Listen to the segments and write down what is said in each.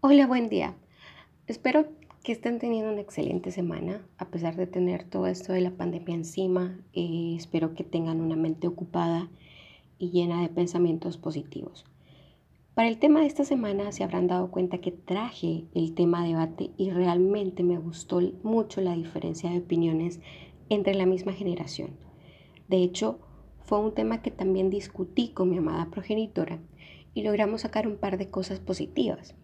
Hola, buen día. Espero que estén teniendo una excelente semana a pesar de tener todo esto de la pandemia encima. Espero que tengan una mente ocupada y llena de pensamientos positivos. Para el tema de esta semana se habrán dado cuenta que traje el tema debate y realmente me gustó mucho la diferencia de opiniones entre la misma generación. De hecho, fue un tema que también discutí con mi amada progenitora y logramos sacar un par de cosas positivas.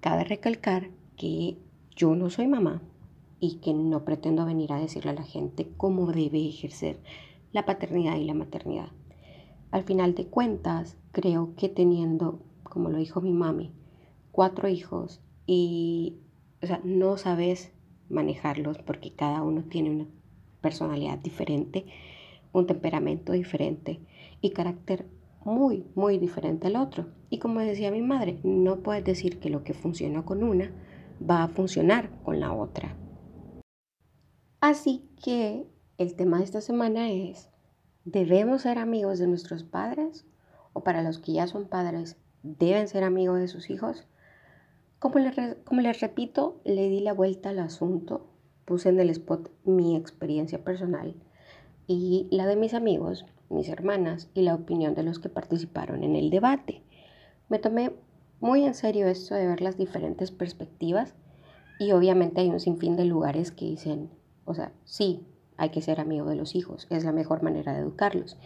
Cabe recalcar que yo no soy mamá y que no pretendo venir a decirle a la gente cómo debe ejercer la paternidad y la maternidad. Al final de cuentas, creo que teniendo, como lo dijo mi mami, cuatro hijos y o sea, no sabes manejarlos porque cada uno tiene una personalidad diferente, un temperamento diferente y carácter muy, muy diferente al otro. Y como decía mi madre, no puedes decir que lo que funciona con una va a funcionar con la otra. Así que el tema de esta semana es, ¿debemos ser amigos de nuestros padres? ¿O para los que ya son padres, deben ser amigos de sus hijos? Como les, como les repito, le di la vuelta al asunto, puse en el spot mi experiencia personal y la de mis amigos mis hermanas y la opinión de los que participaron en el debate. Me tomé muy en serio esto de ver las diferentes perspectivas y obviamente hay un sinfín de lugares que dicen, o sea, sí, hay que ser amigo de los hijos, es la mejor manera de educarlos.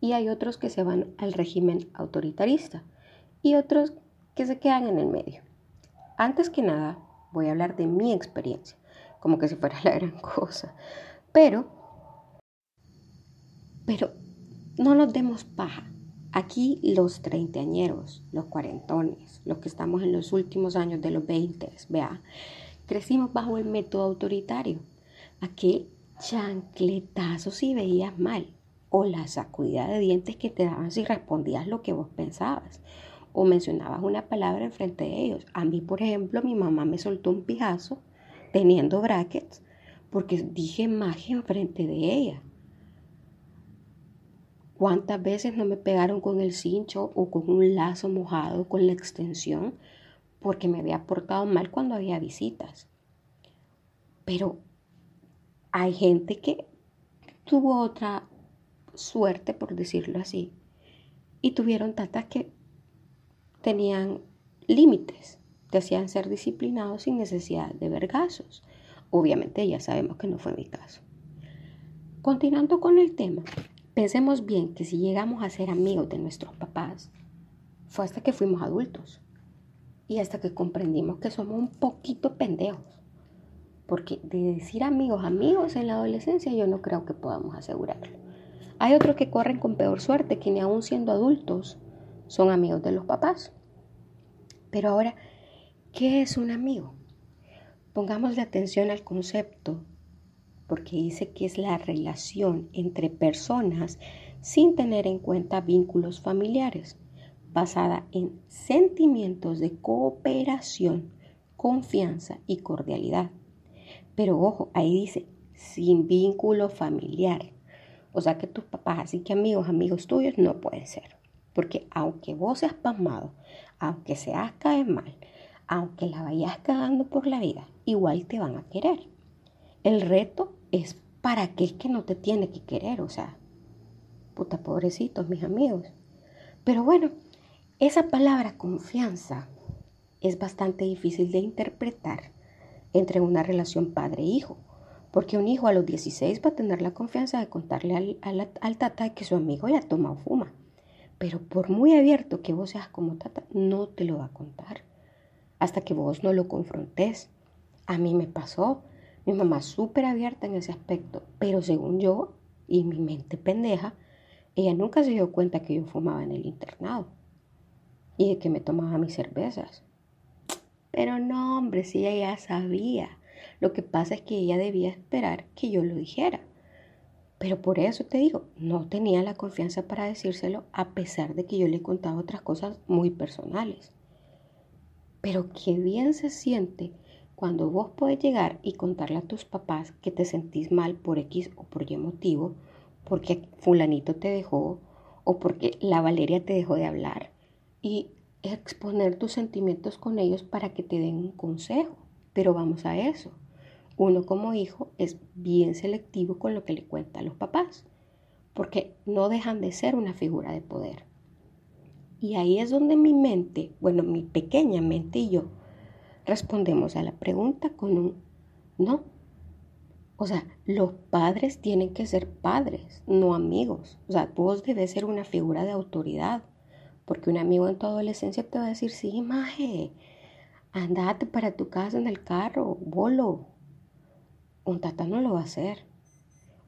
Y hay otros que se van al régimen autoritarista y otros que se quedan en el medio. Antes que nada, voy a hablar de mi experiencia, como que si fuera la gran cosa. Pero, pero no nos demos paja. Aquí los treintañeros, los cuarentones, los que estamos en los últimos años de los veintes, vea, crecimos bajo el método autoritario. Aquel chancletazo si veías mal, o la sacudida de dientes que te daban si respondías lo que vos pensabas, o mencionabas una palabra enfrente de ellos. A mí, por ejemplo, mi mamá me soltó un pijazo teniendo brackets porque dije magia enfrente de ella. ¿Cuántas veces no me pegaron con el cincho o con un lazo mojado con la extensión porque me había portado mal cuando había visitas? Pero hay gente que tuvo otra suerte, por decirlo así, y tuvieron tatas que tenían límites, te hacían ser disciplinados sin necesidad de vergazos. Obviamente ya sabemos que no fue mi caso. Continuando con el tema, Pensemos bien que si llegamos a ser amigos de nuestros papás, fue hasta que fuimos adultos y hasta que comprendimos que somos un poquito pendejos. Porque de decir amigos, amigos en la adolescencia yo no creo que podamos asegurarlo. Hay otros que corren con peor suerte, que ni aún siendo adultos son amigos de los papás. Pero ahora, ¿qué es un amigo? Pongamos atención al concepto porque dice que es la relación entre personas sin tener en cuenta vínculos familiares, basada en sentimientos de cooperación, confianza y cordialidad. Pero ojo, ahí dice, sin vínculo familiar. O sea que tus papás, así que amigos, amigos tuyos, no pueden ser. Porque aunque vos seas pasmado, aunque seas caer mal, aunque la vayas cagando por la vida, igual te van a querer. El reto es para aquel que no te tiene que querer, o sea, puta pobrecitos mis amigos. Pero bueno, esa palabra confianza es bastante difícil de interpretar entre una relación padre-hijo, porque un hijo a los 16 va a tener la confianza de contarle al, al tata que su amigo ya toma o fuma. Pero por muy abierto que vos seas como tata, no te lo va a contar hasta que vos no lo confrontes. A mí me pasó, mi mamá súper abierta en ese aspecto, pero según yo y mi mente pendeja, ella nunca se dio cuenta que yo fumaba en el internado y de que me tomaba mis cervezas. Pero no, hombre, si ella ya sabía. Lo que pasa es que ella debía esperar que yo lo dijera. Pero por eso te digo, no tenía la confianza para decírselo a pesar de que yo le contaba otras cosas muy personales. Pero qué bien se siente cuando vos podés llegar y contarle a tus papás que te sentís mal por X o por Y motivo, porque fulanito te dejó o porque la Valeria te dejó de hablar, y exponer tus sentimientos con ellos para que te den un consejo. Pero vamos a eso. Uno como hijo es bien selectivo con lo que le cuenta a los papás, porque no dejan de ser una figura de poder. Y ahí es donde mi mente, bueno, mi pequeña mente y yo, respondemos a la pregunta con un no. O sea, los padres tienen que ser padres, no amigos. O sea, vos debes ser una figura de autoridad. Porque un amigo en tu adolescencia te va a decir, sí, maje, andate para tu casa en el carro, bolo. Un tata no lo va a hacer.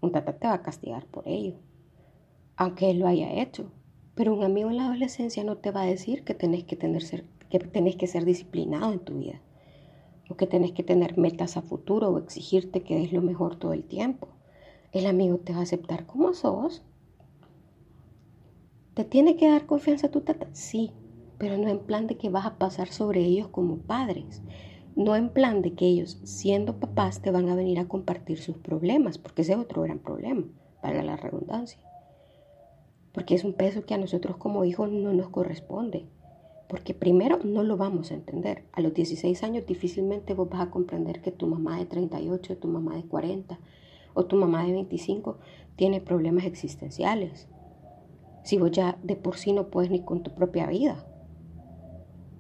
Un tata te va a castigar por ello. Aunque él lo haya hecho. Pero un amigo en la adolescencia no te va a decir que tenés que, tener que, tenés que ser disciplinado en tu vida. O que tenés que tener metas a futuro o exigirte que des lo mejor todo el tiempo. El amigo te va a aceptar como sos ¿Te tiene que dar confianza a tu tata? Sí, pero no en plan de que vas a pasar sobre ellos como padres. No en plan de que ellos, siendo papás, te van a venir a compartir sus problemas, porque ese es otro gran problema, para la redundancia. Porque es un peso que a nosotros como hijos no nos corresponde. Porque primero no lo vamos a entender. A los 16 años difícilmente vos vas a comprender que tu mamá de 38, tu mamá de 40 o tu mamá de 25 tiene problemas existenciales si vos ya de por sí no puedes ni con tu propia vida.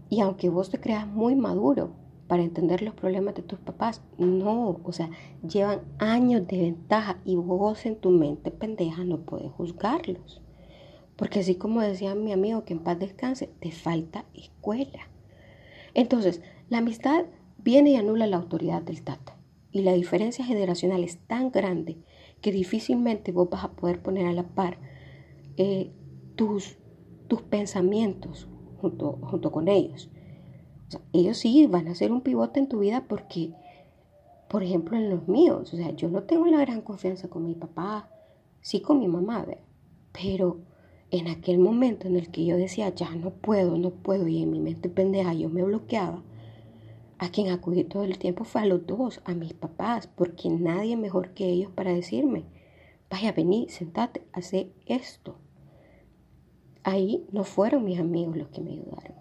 Y aunque vos te creas muy maduro para entender los problemas de tus papás, no, o sea, llevan años de ventaja y vos en tu mente pendeja no puedes juzgarlos. Porque así como decía mi amigo que en paz descanse, te falta escuela. Entonces, la amistad viene y anula la autoridad del tata. Y la diferencia generacional es tan grande que difícilmente vos vas a poder poner a la par eh, tus, tus pensamientos junto, junto con ellos. ellos sí van a ser un pivote en tu vida porque, por ejemplo, en los míos, o sea, yo no tengo la gran confianza con mi papá, sí con mi mamá, pero en aquel momento en el que yo decía, ya no puedo, no puedo, y en mi mente pendeja yo me bloqueaba, a quien acudí todo el tiempo fue a los dos, a mis papás, porque nadie mejor que ellos para decirme, vaya, vení, sentate, hace esto. Ahí no fueron mis amigos los que me ayudaron,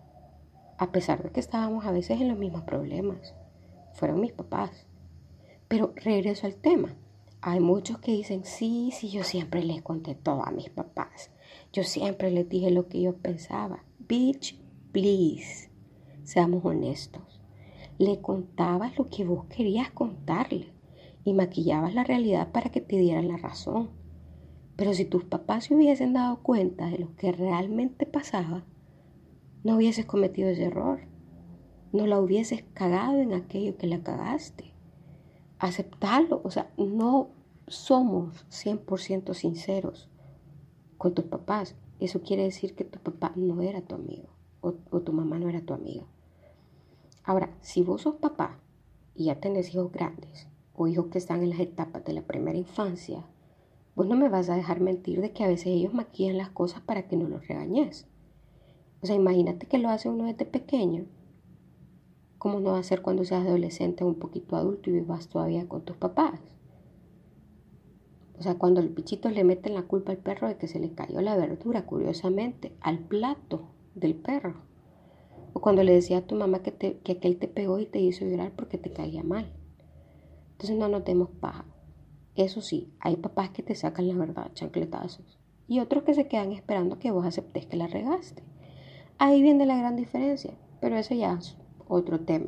a pesar de que estábamos a veces en los mismos problemas. Fueron mis papás. Pero regreso al tema. Hay muchos que dicen, sí, sí, yo siempre les conté todo a mis papás. Yo siempre les dije lo que yo pensaba. Bitch, please. Seamos honestos. Le contabas lo que vos querías contarle y maquillabas la realidad para que te dieran la razón. Pero si tus papás se hubiesen dado cuenta de lo que realmente pasaba, no hubieses cometido ese error. No la hubieses cagado en aquello que la cagaste. Aceptarlo. O sea, no somos 100% sinceros con tus papás. Eso quiere decir que tu papá no era tu amigo o, tu mamá no era tu amiga. Ahora, si vos sos papá y ya tenés hijos grandes o hijos que están en las etapas de la primera infancia, Vos no me vas a dejar mentir de que a veces ellos maquillan las cosas para que no los regañes. O sea, imagínate que lo hace uno desde pequeño. ¿Cómo no va a ser cuando seas adolescente o un poquito adulto y vivas todavía con tus papás? O sea, cuando el pichito le meten la culpa al perro de que se le cayó la verdura, curiosamente, al plato del perro. O cuando le decía a tu mamá que, te, que aquel te pegó y te hizo llorar porque te caía mal. Entonces no nos demos paja. Eso sí, hay papás que te sacan la verdad chancletazos y otros que se quedan esperando que vos aceptes que la regaste. Ahí viene la gran diferencia, pero eso ya es otro tema.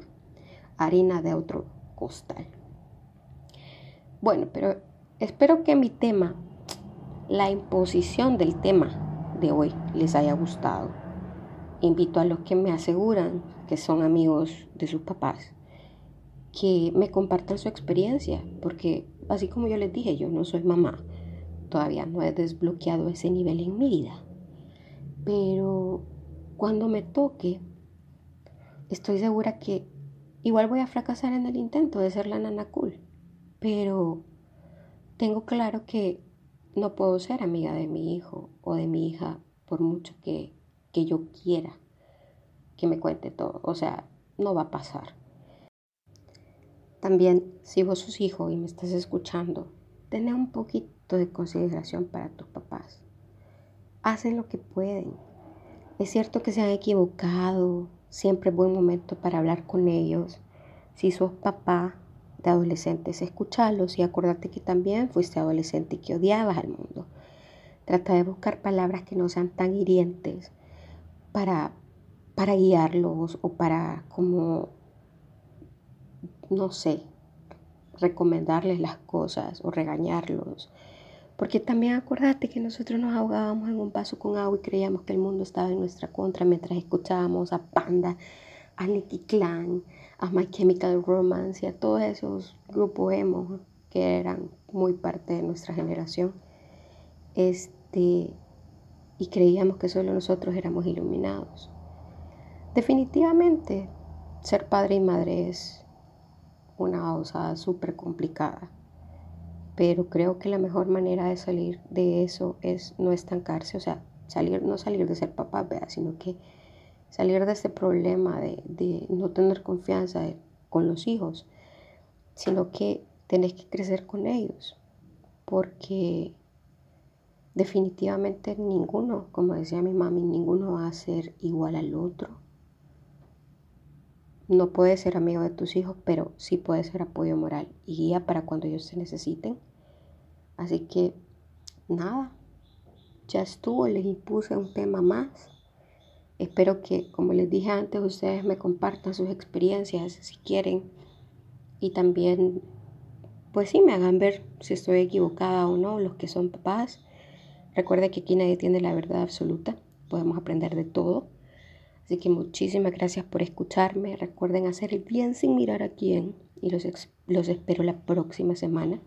Harina de otro costal. Bueno, pero espero que mi tema, la imposición del tema de hoy, les haya gustado. Invito a los que me aseguran que son amigos de sus papás que me compartan su experiencia, porque así como yo les dije, yo no soy mamá, todavía no he desbloqueado ese nivel en mi vida, pero cuando me toque, estoy segura que igual voy a fracasar en el intento de ser la nana cool, pero tengo claro que no puedo ser amiga de mi hijo o de mi hija por mucho que, que yo quiera que me cuente todo, o sea, no va a pasar. También, si vos sos hijo y me estás escuchando, ten un poquito de consideración para tus papás. Hacen lo que pueden. Es cierto que se han equivocado, siempre es buen momento para hablar con ellos. Si sos papá de adolescentes, escucharlos y acordate que también fuiste adolescente y que odiabas al mundo. Trata de buscar palabras que no sean tan hirientes para, para guiarlos o para como, no sé, recomendarles las cosas o regañarlos. Porque también acuérdate que nosotros nos ahogábamos en un vaso con agua y creíamos que el mundo estaba en nuestra contra mientras escuchábamos a Panda, a Nicky Clan, a My Chemical Romance y a todos esos grupos emo que eran muy parte de nuestra generación. Este, y creíamos que solo nosotros éramos iluminados. Definitivamente, ser padre y madre es una osada súper complicada pero creo que la mejor manera de salir de eso es no estancarse, o sea, salir, no salir de ser papá, sino que salir de este problema de, no tener confianza con los hijos, sino que tenés que crecer con ellos, porque definitivamente ninguno, como decía mi mami, ninguno va a ser igual al otro. No puedes ser amigo de tus hijos, pero sí puedes ser apoyo moral y guía para cuando ellos se necesiten. Así que nada, ya estuvo, les impuse un tema más. Espero que, como les dije antes, ustedes me compartan sus experiencias si quieren y también, pues sí, me hagan ver si estoy equivocada o no, los que son papás. Recuerden que aquí nadie tiene la verdad absoluta, podemos aprender de todo. Así que muchísimas gracias por escucharme. Recuerden hacer el bien sin mirar a quién y los, los espero la próxima semana.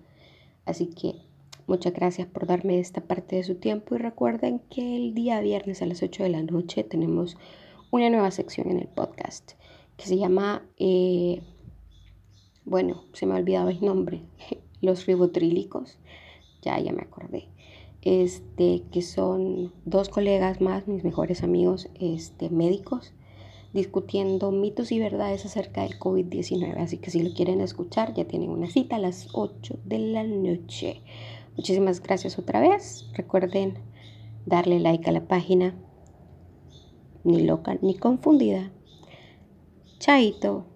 Así que Muchas gracias por darme esta parte de su tiempo y recuerden que el día viernes a las 8 de la noche tenemos una nueva sección en el podcast que se llama, eh, bueno, se me ha olvidado el nombre, los ribotrílicos, ya, ya me acordé, este, que son dos colegas más, mis mejores amigos, este, médicos, discutiendo mitos y verdades acerca del COVID-19. Así que si lo quieren escuchar, ya tienen una cita a las 8 de la noche. Muchísimas gracias otra vez. Recuerden darle like a la página. Ni loca ni confundida. Chaito.